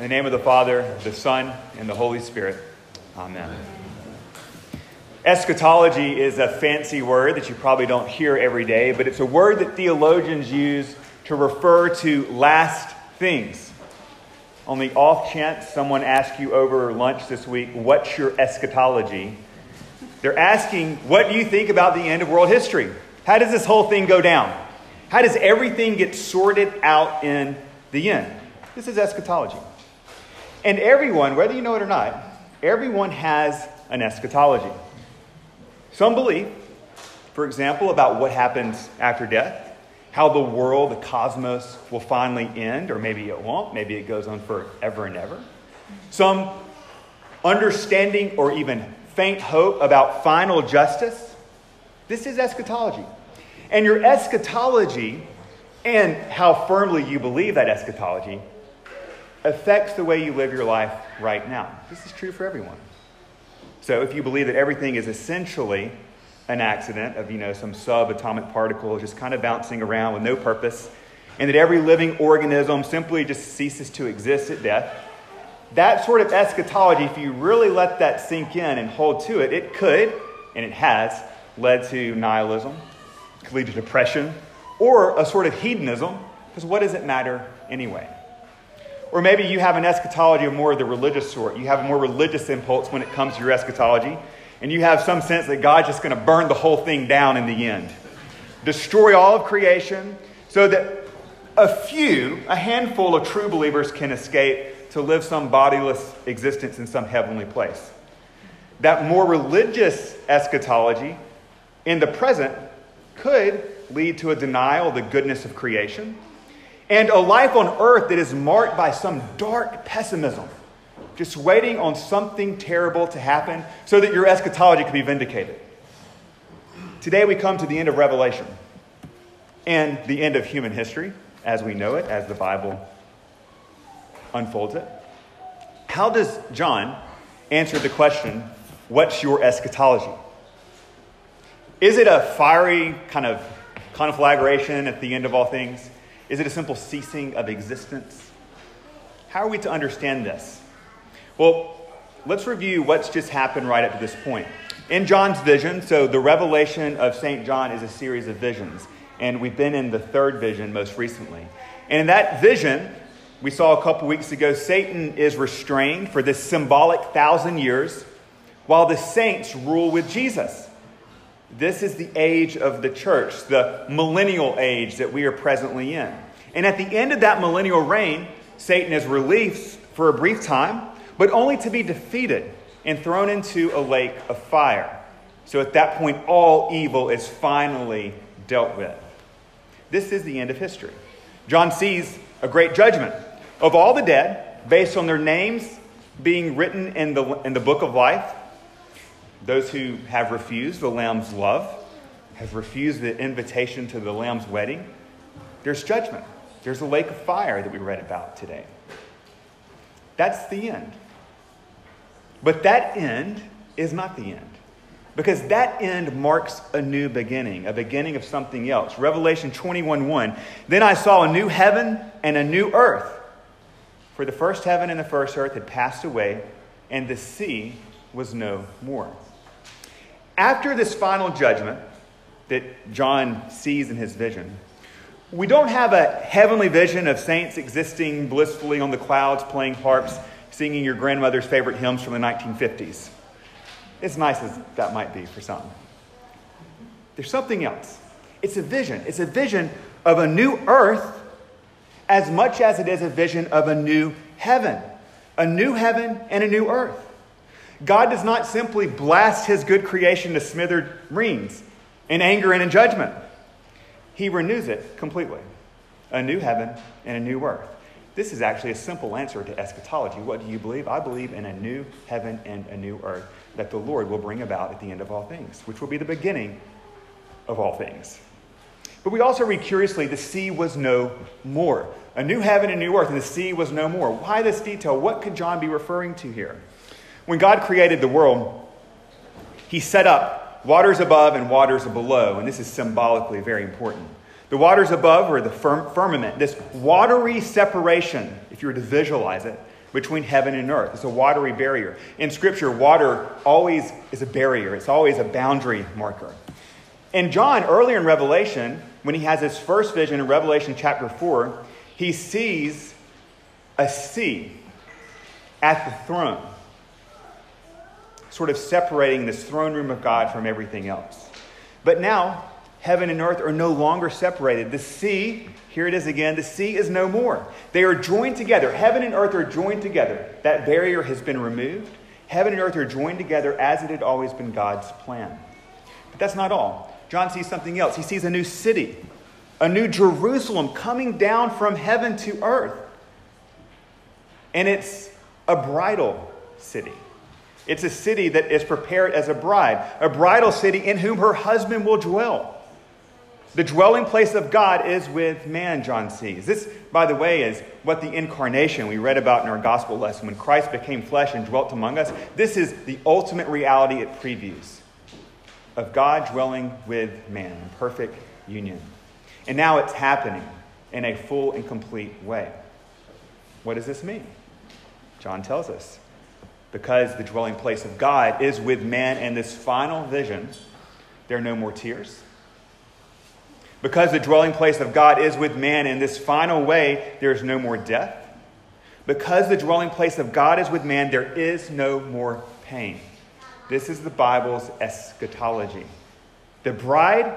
In the name of the Father, the Son, and the Holy Spirit. Amen. Eschatology is a fancy word that you probably don't hear every day, but it's a word that theologians use to refer to last things. On the off chance someone asks you over lunch this week, what's your eschatology? They're asking, what do you think about the end of world history? How does this whole thing go down? How does everything get sorted out in the end? This is eschatology. And everyone, whether you know it or not, everyone has an eschatology. Some believe, for example, about what happens after death, how the world, the cosmos, will finally end, or maybe it won't, maybe it goes on forever and ever. Some understanding or even faint hope about final justice. This is eschatology. And your eschatology and how firmly you believe that eschatology affects the way you live your life right now. This is true for everyone. So if you believe that everything is essentially an accident of, you know, some subatomic particle just kind of bouncing around with no purpose, and that every living organism simply just ceases to exist at death, that sort of eschatology, if you really let that sink in and hold to it, it could, and it has, led to nihilism, could lead to depression, or a sort of hedonism, because what does it matter anyway? Or maybe you have an eschatology of more of the religious sort. You have a more religious impulse when it comes to your eschatology, and you have some sense that God's just going to burn the whole thing down in the end, destroy all of creation, so that a few, a handful of true believers can escape to live some bodiless existence in some heavenly place. That more religious eschatology in the present could lead to a denial of the goodness of creation and a life on earth that is marked by some dark pessimism, just waiting on something terrible to happen so that your eschatology can be vindicated. Today we come to the end of Revelation and the end of human history as we know it, as the Bible unfolds it. How does John answer the question, What's your eschatology? Is it a fiery kind of conflagration at the end of all things? Is it a simple ceasing of existence? How are we to understand this? Well, let's review what's just happened right up to this point. In John's vision, so the revelation of St. John is a series of visions, and we've been in the third vision most recently. And in that vision, we saw a couple weeks ago, Satan is restrained for this symbolic thousand years while the saints rule with Jesus. This is the age of the church, the millennial age that we are presently in. And at the end of that millennial reign, Satan is released for a brief time, but only to be defeated and thrown into a lake of fire. So at that point, all evil is finally dealt with. This is the end of history. John sees a great judgment of all the dead based on their names being written in the, in the book of life those who have refused the Lamb's love, have refused the invitation to the Lamb's wedding, there's judgment. There's a lake of fire that we read about today. That's the end. But that end is not the end. Because that end marks a new beginning, a beginning of something else. Revelation 21 1. Then I saw a new heaven and a new earth. For the first heaven and the first earth had passed away, and the sea was no more. After this final judgment that John sees in his vision, we don't have a heavenly vision of saints existing blissfully on the clouds, playing harps, singing your grandmother's favorite hymns from the 1950s. As nice as that might be for some. There's something else. It's a vision. It's a vision of a new earth as much as it is a vision of a new heaven. A new heaven and a new earth. God does not simply blast his good creation to smithereens in anger and in judgment. He renews it completely. A new heaven and a new earth. This is actually a simple answer to eschatology. What do you believe? I believe in a new heaven and a new earth that the Lord will bring about at the end of all things, which will be the beginning of all things. But we also read curiously the sea was no more. A new heaven and new earth, and the sea was no more. Why this detail? What could John be referring to here? When God created the world, He set up waters above and waters below, and this is symbolically very important. The waters above were the firmament, this watery separation, if you were to visualize it, between heaven and earth. It's a watery barrier. In Scripture, water always is a barrier, it's always a boundary marker. And John, earlier in Revelation, when he has his first vision in Revelation chapter 4, he sees a sea at the throne, sort of separating this throne room of God from everything else. But now, heaven and earth are no longer separated. The sea, here it is again, the sea is no more. They are joined together. Heaven and earth are joined together. That barrier has been removed. Heaven and earth are joined together as it had always been God's plan. But that's not all. John sees something else. He sees a new city, a new Jerusalem coming down from heaven to earth. And it's a bridal city. It's a city that is prepared as a bride, a bridal city in whom her husband will dwell. The dwelling place of God is with man, John sees. This, by the way, is what the incarnation we read about in our gospel lesson. When Christ became flesh and dwelt among us, this is the ultimate reality it previews of God dwelling with man in perfect union. And now it's happening in a full and complete way. What does this mean? John tells us. Because the dwelling place of God is with man in this final vision, there are no more tears. Because the dwelling place of God is with man in this final way, there is no more death. Because the dwelling place of God is with man, there is no more pain. This is the Bible's eschatology. The bride,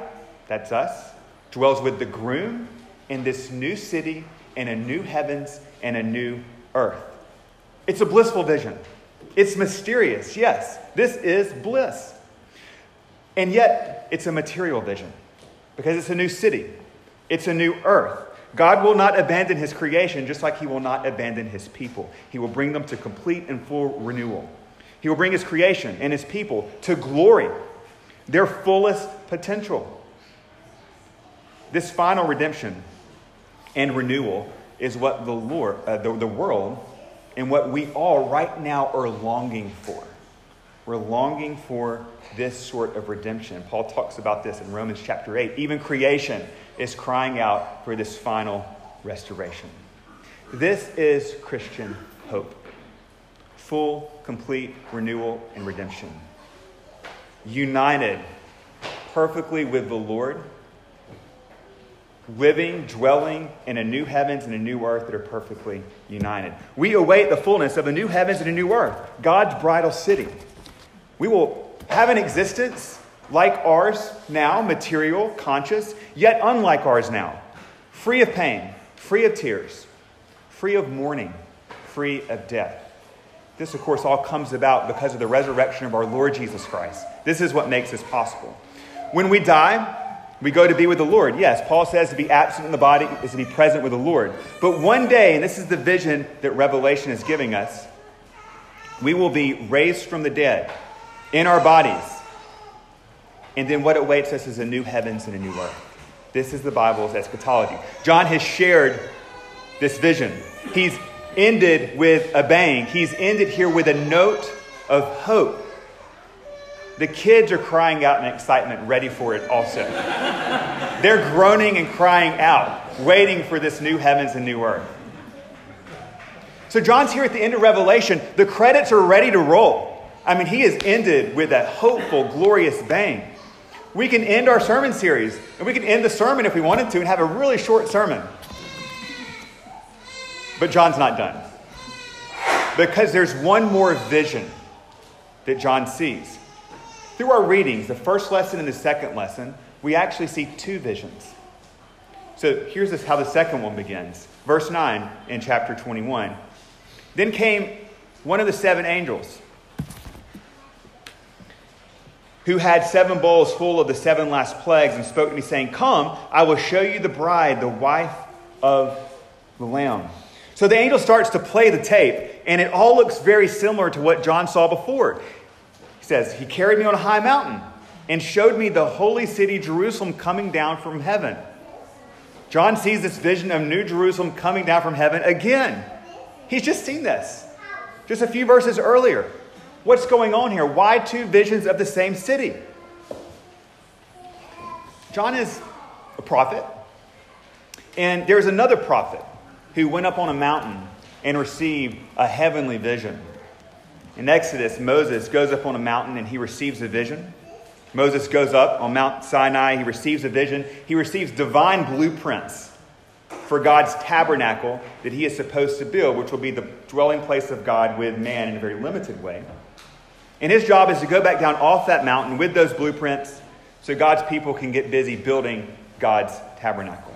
that's us, dwells with the groom in this new city, in a new heavens, and a new earth. It's a blissful vision. It's mysterious, yes. This is bliss. And yet, it's a material vision because it's a new city, it's a new earth. God will not abandon his creation just like he will not abandon his people. He will bring them to complete and full renewal. He will bring his creation and his people to glory, their fullest potential. This final redemption and renewal is what the, Lord, uh, the, the world and what we all right now are longing for. We're longing for this sort of redemption. Paul talks about this in Romans chapter 8. Even creation is crying out for this final restoration. This is Christian hope full, complete renewal and redemption. United perfectly with the Lord living, dwelling in a new heavens and a new earth that are perfectly united. We await the fullness of a new heavens and a new earth, God's bridal city. We will have an existence like ours now, material, conscious, yet unlike ours now, free of pain, free of tears, free of mourning, free of death. This, of course, all comes about because of the resurrection of our Lord Jesus Christ. This is what makes this possible. When we die, we go to be with the Lord. Yes, Paul says to be absent in the body is to be present with the Lord. But one day, and this is the vision that Revelation is giving us, we will be raised from the dead in our bodies. And then what awaits us is a new heavens and a new earth. This is the Bible's eschatology. John has shared this vision. He's ended with a bang. He's ended here with a note of hope the kids are crying out in excitement, ready for it also. They're groaning and crying out, waiting for this new heavens and new earth. So John's here at the end of Revelation. The credits are ready to roll. I mean, he has ended with a hopeful, glorious bang. We can end our sermon series, and we can end the sermon if we wanted to and have a really short sermon. But John's not done. Because there's one more vision that John sees. Through our readings, the first lesson and the second lesson, we actually see two visions. So here's how the second one begins. Verse 9 in chapter 21. Then came one of the seven angels who had seven bowls full of the seven last plagues and spoke to me, saying, Come, I will show you the bride, the wife of the Lamb. So the angel starts to play the tape, and it all looks very similar to what John saw before. He says, He carried me on a high mountain and showed me the holy city, Jerusalem, coming down from heaven. John sees this vision of New Jerusalem coming down from heaven again. He's just seen this, just a few verses earlier. What's going on here? Why two visions of the same city? John is a prophet, and there's another prophet who went up on a mountain and received a heavenly vision. In Exodus, Moses goes up on a mountain and he receives a vision. Moses goes up on Mount Sinai, he receives a vision. He receives divine blueprints for God's tabernacle that he is supposed to build, which will be the dwelling place of God with man in a very limited way. And his job is to go back down off that mountain with those blueprints so God's people can get busy building God's tabernacle.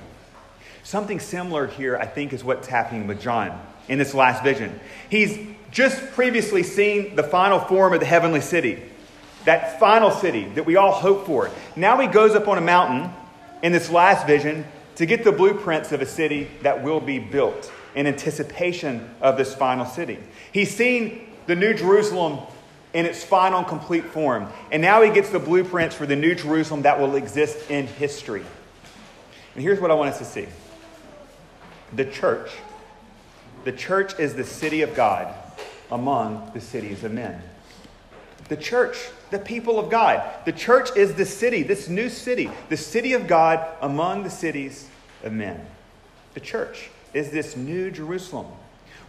Something similar here, I think, is what's happening with John in this last vision. He's just previously seen the final form of the heavenly city, that final city that we all hope for. Now he goes up on a mountain in this last vision to get the blueprints of a city that will be built in anticipation of this final city. He's seen the New Jerusalem in its final complete form, and now he gets the blueprints for the New Jerusalem that will exist in history. And here's what I want us to see the church. The church is the city of God among the cities of men. The church, the people of God. The church is the city, this new city, the city of God among the cities of men. The church is this new Jerusalem.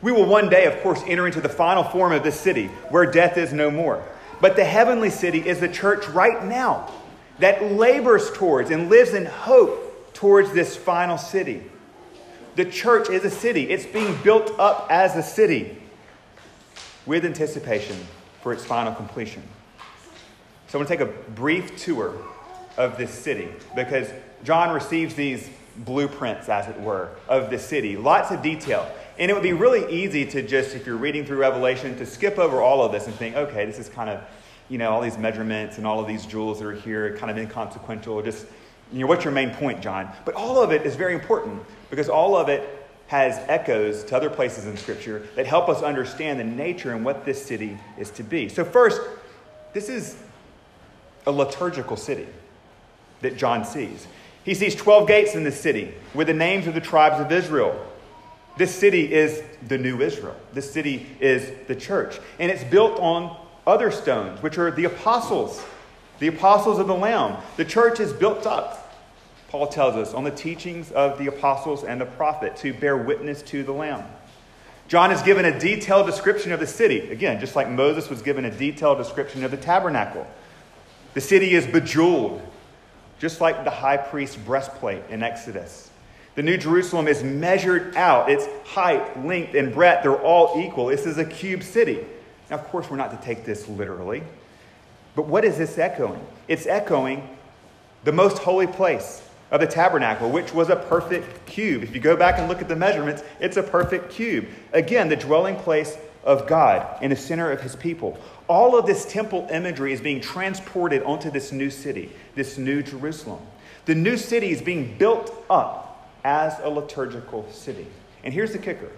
We will one day, of course, enter into the final form of this city where death is no more. But the heavenly city is the church right now that labors towards and lives in hope towards this final city. The church is a city, it's being built up as a city with anticipation for its final completion. So I want to take a brief tour of this city because John receives these blueprints, as it were, of the city. Lots of detail. And it would be really easy to just, if you're reading through Revelation, to skip over all of this and think, okay, this is kind of, you know, all these measurements and all of these jewels that are here, kind of inconsequential. Just, you know, what's your main point, John? But all of it is very important because all of it has echoes to other places in Scripture that help us understand the nature and what this city is to be. So, first, this is a liturgical city that John sees. He sees 12 gates in this city with the names of the tribes of Israel. This city is the new Israel. This city is the church. And it's built on other stones, which are the apostles, the apostles of the Lamb. The church is built up Paul tells us, on the teachings of the apostles and the prophet to bear witness to the Lamb. John is given a detailed description of the city. Again, just like Moses was given a detailed description of the tabernacle. The city is bejeweled, just like the high priest's breastplate in Exodus. The New Jerusalem is measured out. Its height, length, and breadth, they're all equal. This is a cube city. Now, of course, we're not to take this literally. But what is this echoing? It's echoing the most holy place, of the tabernacle, which was a perfect cube. If you go back and look at the measurements, it's a perfect cube. Again, the dwelling place of God in the center of his people. All of this temple imagery is being transported onto this new city, this new Jerusalem. The new city is being built up as a liturgical city. And here's the kicker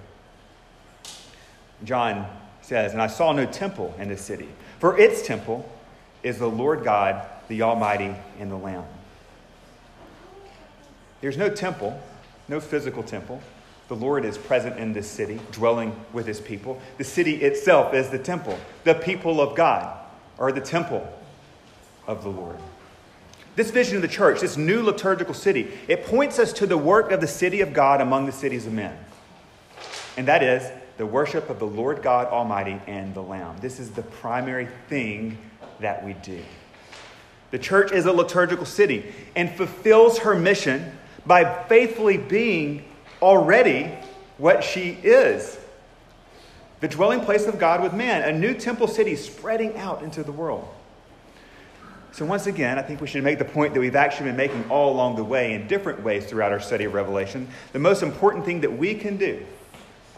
John says, And I saw no temple in this city, for its temple is the Lord God, the Almighty, and the Lamb. There's no temple, no physical temple. The Lord is present in this city, dwelling with his people. The city itself is the temple. The people of God are the temple of the Lord. This vision of the church, this new liturgical city, it points us to the work of the city of God among the cities of men. And that is the worship of the Lord God Almighty and the Lamb. This is the primary thing that we do. The church is a liturgical city and fulfills her mission by faithfully being already what she is the dwelling place of God with man, a new temple city spreading out into the world. So, once again, I think we should make the point that we've actually been making all along the way in different ways throughout our study of Revelation. The most important thing that we can do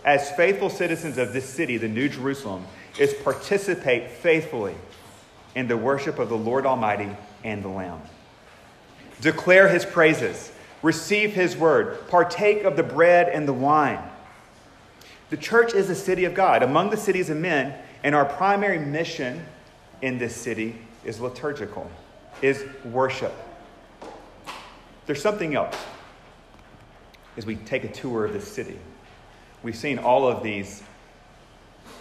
as faithful citizens of this city, the New Jerusalem, is participate faithfully in the worship of the Lord Almighty and the Lamb. Declare his praises receive his word, partake of the bread and the wine. The church is a city of God, among the cities of men, and our primary mission in this city is liturgical, is worship. There's something else as we take a tour of this city. We've seen all of these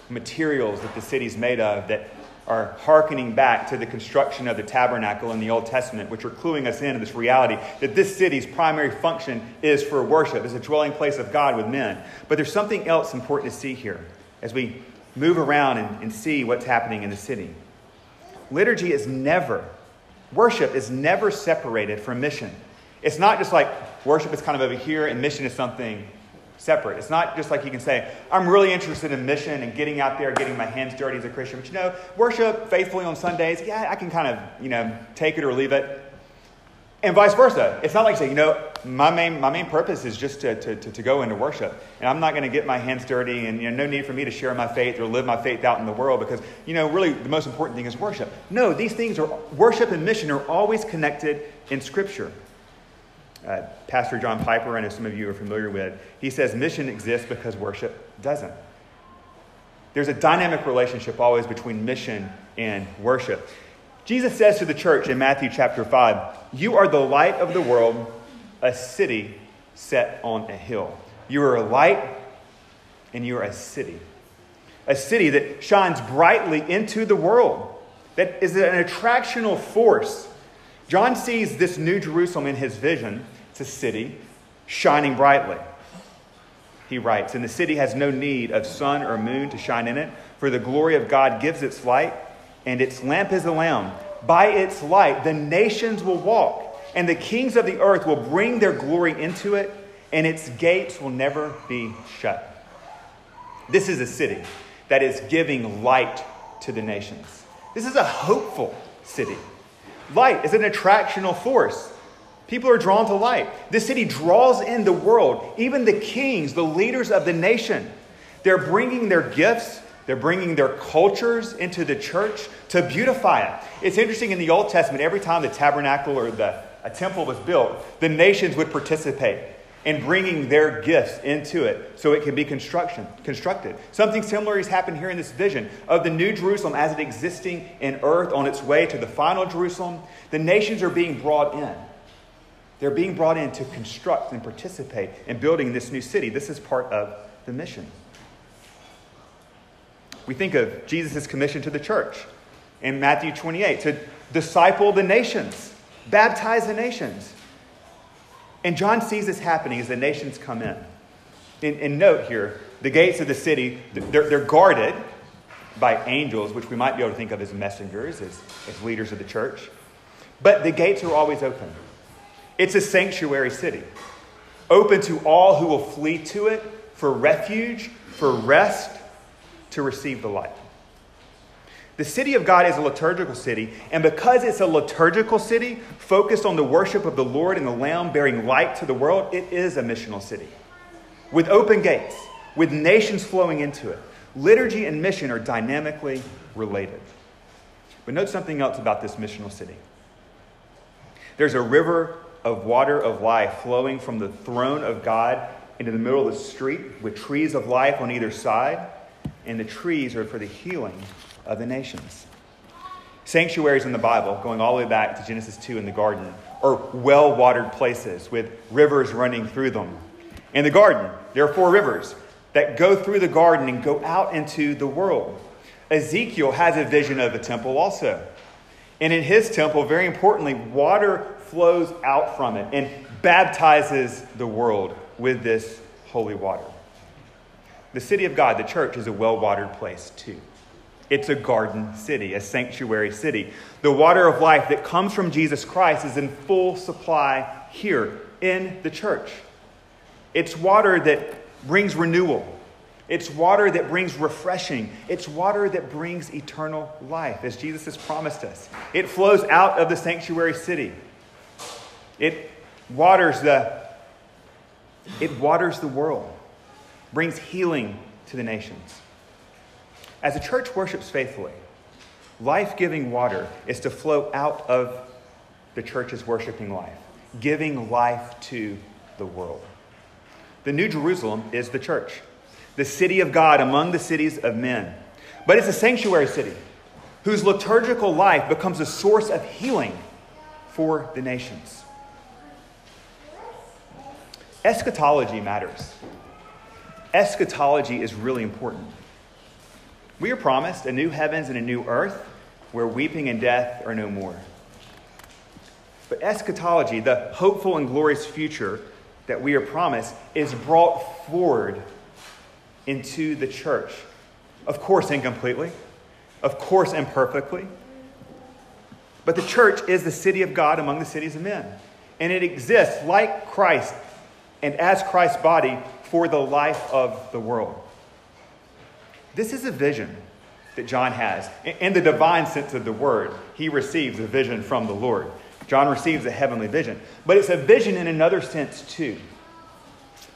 materials that the city's made of that are hearkening back to the construction of the tabernacle in the Old Testament, which are cluing us into this reality that this city's primary function is for worship, is a dwelling place of God with men. But there's something else important to see here as we move around and, and see what's happening in the city. Liturgy is never, worship is never separated from mission. It's not just like worship is kind of over here and mission is something separate. It's not just like you can say, I'm really interested in mission and getting out there, getting my hands dirty as a Christian. But you know, worship faithfully on Sundays, yeah, I can kind of, you know, take it or leave it. And vice versa. It's not like say, you know, my main, my main purpose is just to, to, to, to go into worship. And I'm not going to get my hands dirty and you know, no need for me to share my faith or live my faith out in the world because, you know, really the most important thing is worship. No, these things are, worship and mission are always connected in Scripture. Uh, Pastor John Piper, I know some of you are familiar with, he says mission exists because worship doesn't. There's a dynamic relationship always between mission and worship. Jesus says to the church in Matthew chapter 5, You are the light of the world, a city set on a hill. You are a light and you are a city. A city that shines brightly into the world, that is an attractional force. John sees this new Jerusalem in his vision. It's a city shining brightly. He writes, And the city has no need of sun or moon to shine in it, for the glory of God gives its light and its lamp is the Lamb. By its light, the nations will walk, and the kings of the earth will bring their glory into it, and its gates will never be shut. This is a city that is giving light to the nations. This is a hopeful city. Light is an attractional force. People are drawn to light. This city draws in the world, even the kings, the leaders of the nation. They're bringing their gifts they're bringing their cultures into the church to beautify it. It's interesting in the Old Testament, every time the tabernacle or the, a temple was built, the nations would participate in bringing their gifts into it so it can be construction, constructed. Something similar has happened here in this vision of the new Jerusalem as it existing in earth on its way to the final Jerusalem. The nations are being brought in. They're being brought in to construct and participate in building this new city. This is part of the mission we think of Jesus' commission to the church in Matthew 28 to disciple the nations, baptize the nations. And John sees this happening as the nations come in. And, and note here, the gates of the city, they're, they're, guarded by angels, which we might be able to think of as messengers, as, as leaders of the church. But the gates are always open. It's a sanctuary city, open to all who will flee to it for refuge, for rest, to receive the light. The city of God is a liturgical city, and because it's a liturgical city focused on the worship of the Lord and the Lamb bearing light to the world, it is a missional city. With open gates, with nations flowing into it, liturgy and mission are dynamically related. But note something else about this missional city. There's a river of water of life flowing from the throne of God into the middle of the street with trees of life on either side and the trees are for the healing of the nations. Sanctuaries in the Bible, going all the way back to Genesis 2 in the garden, are well watered places with rivers running through them. In the garden, there are four rivers that go through the garden and go out into the world. Ezekiel has a vision of a temple also. And in his temple, very importantly, water flows out from it and baptizes the world with this holy water. The city of God, the church, is a well watered place too. It's a garden city, a sanctuary city. The water of life that comes from Jesus Christ is in full supply here in the church. It's water that brings renewal. It's water that brings refreshing. It's water that brings eternal life, as Jesus has promised us. It flows out of the sanctuary city. It waters the, it waters the world brings healing to the nations. As the church worships faithfully, life giving water is to flow out of the church's worshiping life, giving life to the world. The New Jerusalem is the church, the city of God among the cities of men. But it's a sanctuary city whose liturgical life becomes a source of healing for the nations. Eschatology matters eschatology is really important. We are promised a new heavens and a new earth where weeping and death are no more. But eschatology, the hopeful and glorious future that we are promised, is brought forward into the church. Of course, incompletely, of course, imperfectly. But the church is the city of God among the cities of men. And it exists like Christ and as Christ's body for the life of the world. This is a vision that John has. In the divine sense of the word, he receives a vision from the Lord. John receives a heavenly vision. But it's a vision in another sense, too.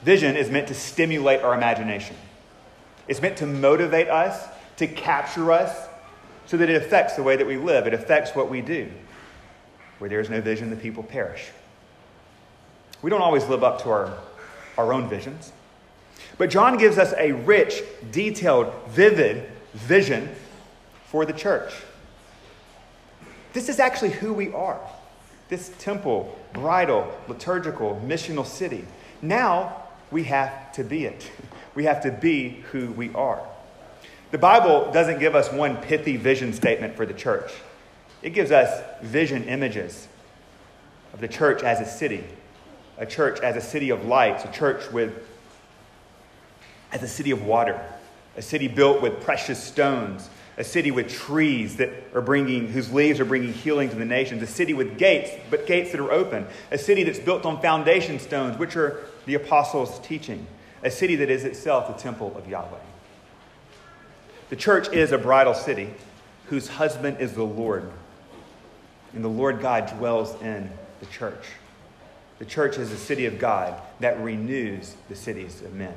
Vision is meant to stimulate our imagination, it's meant to motivate us, to capture us, so that it affects the way that we live. It affects what we do. Where there is no vision, the people perish. We don't always live up to our, our own visions. But John gives us a rich, detailed, vivid vision for the church. This is actually who we are this temple, bridal, liturgical, missional city. Now we have to be it. We have to be who we are. The Bible doesn't give us one pithy vision statement for the church, it gives us vision images of the church as a city, a church as a city of lights, a church with as a city of water, a city built with precious stones, a city with trees that are bringing whose leaves are bringing healing to the nations, a city with gates, but gates that are open, a city that's built on foundation stones, which are the apostles' teaching, a city that is itself the temple of Yahweh. The church is a bridal city whose husband is the Lord, and the Lord God dwells in the church. The church is a city of God that renews the cities of men.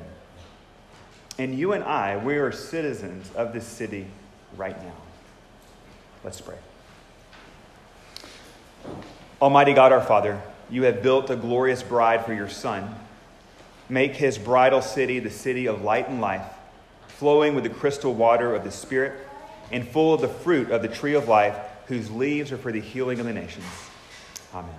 And you and I, we are citizens of this city right now. Let's pray. Almighty God, our Father, you have built a glorious bride for your Son. Make his bridal city the city of light and life, flowing with the crystal water of the Spirit and full of the fruit of the tree of life, whose leaves are for the healing of the nations. Amen.